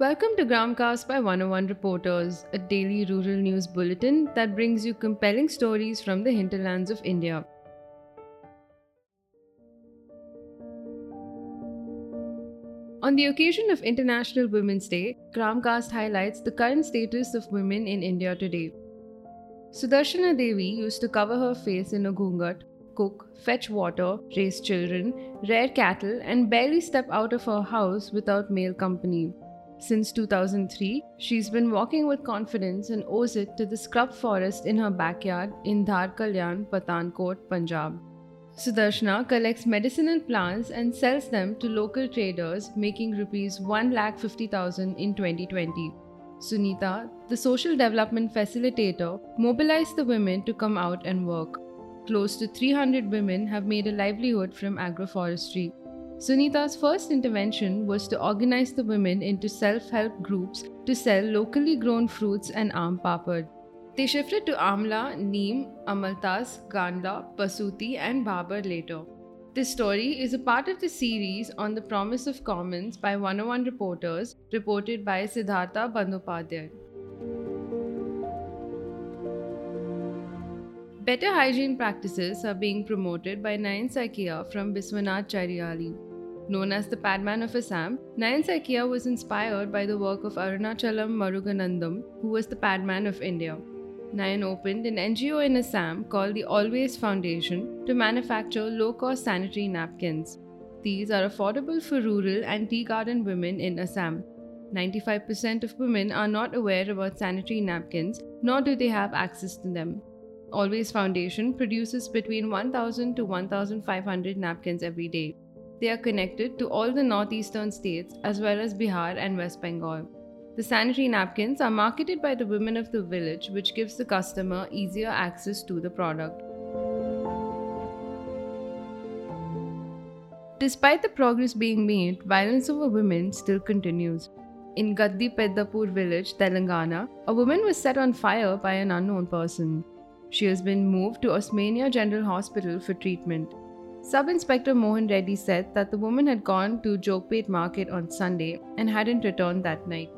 Welcome to Gramcast by 101 Reporters, a daily rural news bulletin that brings you compelling stories from the hinterlands of India. On the occasion of International Women's Day, Gramcast highlights the current status of women in India today. Sudarshana Devi used to cover her face in a ghungat, cook, fetch water, raise children, rear cattle, and barely step out of her house without male company. Since 2003, she's been walking with confidence and owes it to the scrub forest in her backyard in Dhar Kalyan, Pathankot, Punjab. Sudarshana collects medicinal plants and sells them to local traders, making rupees 1,50,000 in 2020. Sunita, the social development facilitator, mobilized the women to come out and work. Close to 300 women have made a livelihood from agroforestry. Sunita's first intervention was to organize the women into self help groups to sell locally grown fruits and aam papad. They shifted to Amla, Neem, Amaltas, Gandla, Pasuti, and Babar later. This story is a part of the series on the promise of commons by 101 reporters, reported by Siddhartha Bandyopadhyay. Better hygiene practices are being promoted by Nayan Saikia from Biswanath Chariali. Known as the Padman of Assam, Nayan Saikia was inspired by the work of Arunachalam Muruganantham, who was the Padman of India. Nayan opened an NGO in Assam called the Always Foundation to manufacture low cost sanitary napkins. These are affordable for rural and tea garden women in Assam. 95% of women are not aware about sanitary napkins, nor do they have access to them. Always Foundation produces between 1000 to 1500 napkins every day. They are connected to all the northeastern states as well as Bihar and West Bengal. The sanitary napkins are marketed by the women of the village, which gives the customer easier access to the product. Despite the progress being made, violence over women still continues. In Gaddi Peddapur village, Telangana, a woman was set on fire by an unknown person. She has been moved to Osmania General Hospital for treatment. Sub Inspector Mohan Reddy said that the woman had gone to Jogpet market on Sunday and hadn't returned that night.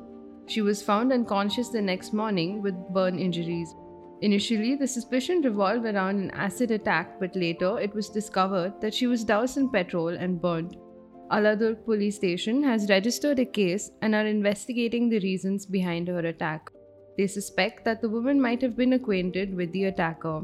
She was found unconscious the next morning with burn injuries. Initially, the suspicion revolved around an acid attack, but later it was discovered that she was doused in petrol and burnt. Alladurg police station has registered a case and are investigating the reasons behind her attack. They suspect that the woman might have been acquainted with the attacker.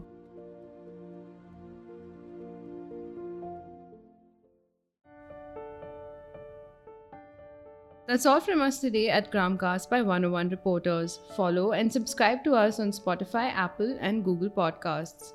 That's all from us today at Gramcast by 101 Reporters. Follow and subscribe to us on Spotify, Apple, and Google Podcasts.